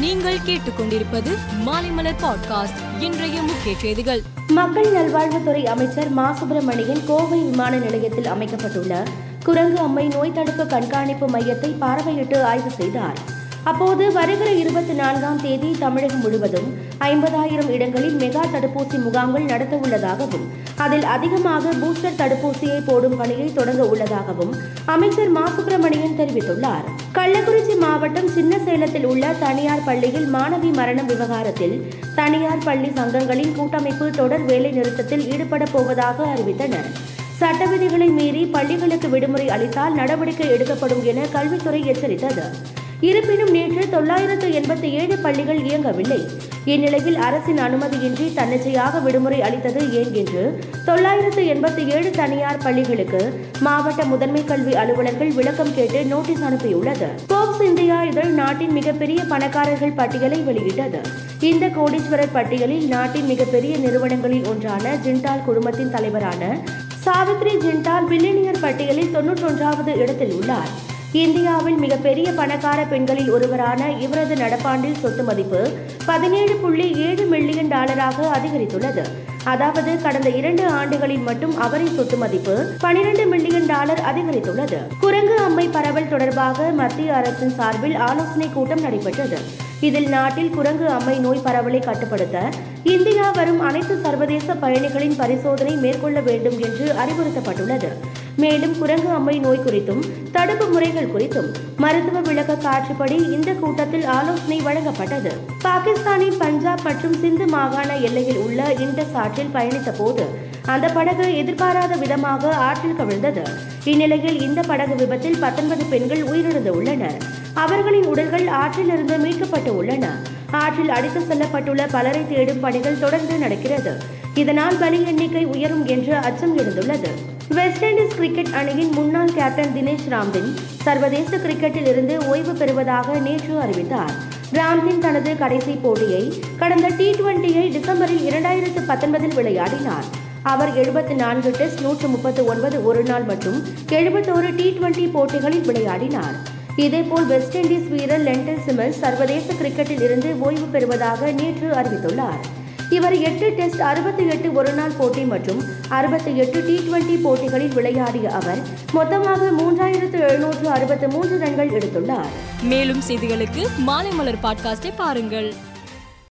நீங்கள் கேட்டுக்கொண்டிருப்பது மாலைமலர் பாட்காஸ்ட் இன்றைய முக்கிய செய்திகள். மக்கள் நல்வாழ்வுத்துறை அமைச்சர் மா. சுப்பிரமணியன் கோவை விமான நிலையத்தில் அமைக்கப்பட்டுள்ள குரங்கு அம்மை நோய் தடுப்பு கண்காணிப்பு மையத்தை பார்வையிட்டு ஆய்வு செய்தார். அப்போது வருகிற இருபத்தி நான்காம் தேதி தமிழகம் முழுவதும் ஐம்பதாயிரம் இடங்களில் மெகா தடுப்பூசி முகாம்கள் நடத்த உள்ளதாகவும் அதில் அதிகமாக பூஸ்டர் தடுப்பூசியை போடும் பணியை தொடங்க உள்ளதாகவும் அமைச்சர் மா. சுப்பிரமணியன் தெரிவித்துள்ளார். கள்ளக்குறிச்சி மாவட்டம் சின்ன சேலத்தில் உள்ள தனியார் பள்ளியில் மாணவி மரணம் விவகாரத்தில் தனியார் பள்ளி சங்கங்களின் கூட்டமைப்பு தொடர் வேலை நிறுத்தத்தில் ஈடுபட போவதாக அறிவித்தனர். சட்ட விதிகளை மீறி பள்ளிகளுக்கு விடுமுறை அளித்தால் நடவடிக்கை எடுக்கப்படும் என கல்வித்துறை எச்சரித்தது. இருப்பினும் நேற்று தொள்ளாயிரத்து எண்பத்தி ஏழு பள்ளிகள் இயங்கவில்லை. இந்நிலையில் அரசின் அனுமதியின்றி தன்னிச்சையாக விடுமுறை அளித்தது ஏன் என்று தொள்ளாயிரத்து எண்பத்தி ஏழு தனியார் பள்ளிகளுக்கு மாவட்ட முதன்மை கல்வி அலுவலர்கள் விளக்கம் கேட்டு நோட்டீஸ் அனுப்பியுள்ளது. போக்ஸ் இந்தியா இதழ் நாட்டின் மிகப்பெரிய பணக்காரர்கள் பட்டியலை வெளியிட்டது. இந்த கோடீஸ்வரர் பட்டியலில் நாட்டின் மிகப்பெரிய நிறுவனங்களில் ஒன்றான ஜிண்டால் குழுமத்தின் தலைவரான சாவித்ரி ஜிண்டால் பில்லினியர் பட்டியலில் தொன்னூற்றொன்றாவது இடத்தில் உள்ளார். இந்தியாவில் மிகப்பெரிய பணக்கார பெண்களில் ஒருவரான இவரது நடப்பாண்டில் சொத்து மதிப்பு பதினேழு புள்ளி ஏழு மில்லியன் டாலராக அதிகரித்துள்ளது. அதாவது கடந்த இரண்டு ஆண்டுகளில் மட்டும் அவரின் சொத்து மதிப்பு பனிரெண்டு மில்லியன் டாலர் அதிகரித்துள்ளது. குரங்கு அம்மை பரவல் தொடர்பாக மத்திய அரசின் சார்பில் ஆலோசனை கூட்டம் நடைபெற்றது. இதில் நாட்டில் குரங்கு அம்மை நோய் பரவலை கட்டுப்படுத்த இந்தியா வரும் அனைத்து சர்வதேச பயணிகளின் பரிசோதனை மேற்கொள்ள வேண்டும் என்று அறிவுறுத்தப்பட்டுள்ளது. மேலும் குரங்கு அம்மை நோய் குறித்தும் தடுப்பு முறைகள் குறித்தும் மருத்துவ விளக்க காட்சிப்படி இந்த கூட்டத்தில் ஆலோசனை வழங்கப்பட்டது. பாகிஸ்தானின் பஞ்சாப் மற்றும் சிந்து மாகாண எல்லையில் உள்ள இண்டஸ் ஆற்றில் பயணித்த போது அந்த படகு எதிர்பாராத விதமாக ஆற்றில் கவிழ்ந்தது. இந்நிலையில் இந்த படகு விபத்தில் பத்தொன்பது பெண்கள் உயிரிழந்து உள்ளனர் அவர்களின் உடல்கள் ஆற்றிலிருந்து மீட்கப்பட்டு உள்ளன. ஆற்றில் அடித்து செல்லப்பட்டுள்ள பலரை தேடும் பணிகள் தொடர்ந்து நடக்கிறது. இதனால் பலி எண்ணிக்கை உயரும் என்று அச்சம் எழுந்துள்ளது. வெஸ்ட் இண்டீஸ் கிரிக்கெட் அணியின் முன்னாள் கேப்டன் தினேஷ் ராம்தின் சர்வதேச கிரிக்கெட்டில் இருந்து ஓய்வு பெறுவதாக நேற்று அறிவித்தார். ராம்தின் தனது கடைசி போட்டியை கடந்த டி டுவெண்டியை டிசம்பரில் இரண்டாயிரத்து பத்தொன்பதில் விளையாடினார். அவர் எழுபத்தி நான்கு டெஸ்ட் நூற்று முப்பத்து ஒன்பது ஒருநாள் மற்றும் எழுபத்தோரு டி டுவெண்டி போட்டிகளில் விளையாடினார். இதேபோல் வெஸ்ட் இண்டீஸ் வீரர் லெண்டன் சிமன்ஸ் சர்வதேச கிரிக்கெட்டில் இருந்து ஓய்வு பெறுவதாக நேற்று அறிவித்துள்ளார். இவர் எட்டு டெஸ்ட் அறுபத்தி எட்டு ஒருநாள் போட்டி மற்றும் அறுபத்தி எட்டு டி டுவெண்டி போட்டிகளில் விளையாடிய அவர் மொத்தமாக மூன்றாயிரத்து எழுநூற்று அறுபத்து மூன்று ரன்கள் எடுத்துள்ளார். மேலும் செய்திகளுக்கு மாலை மலர் பாட்காஸ்டை பாருங்கள்.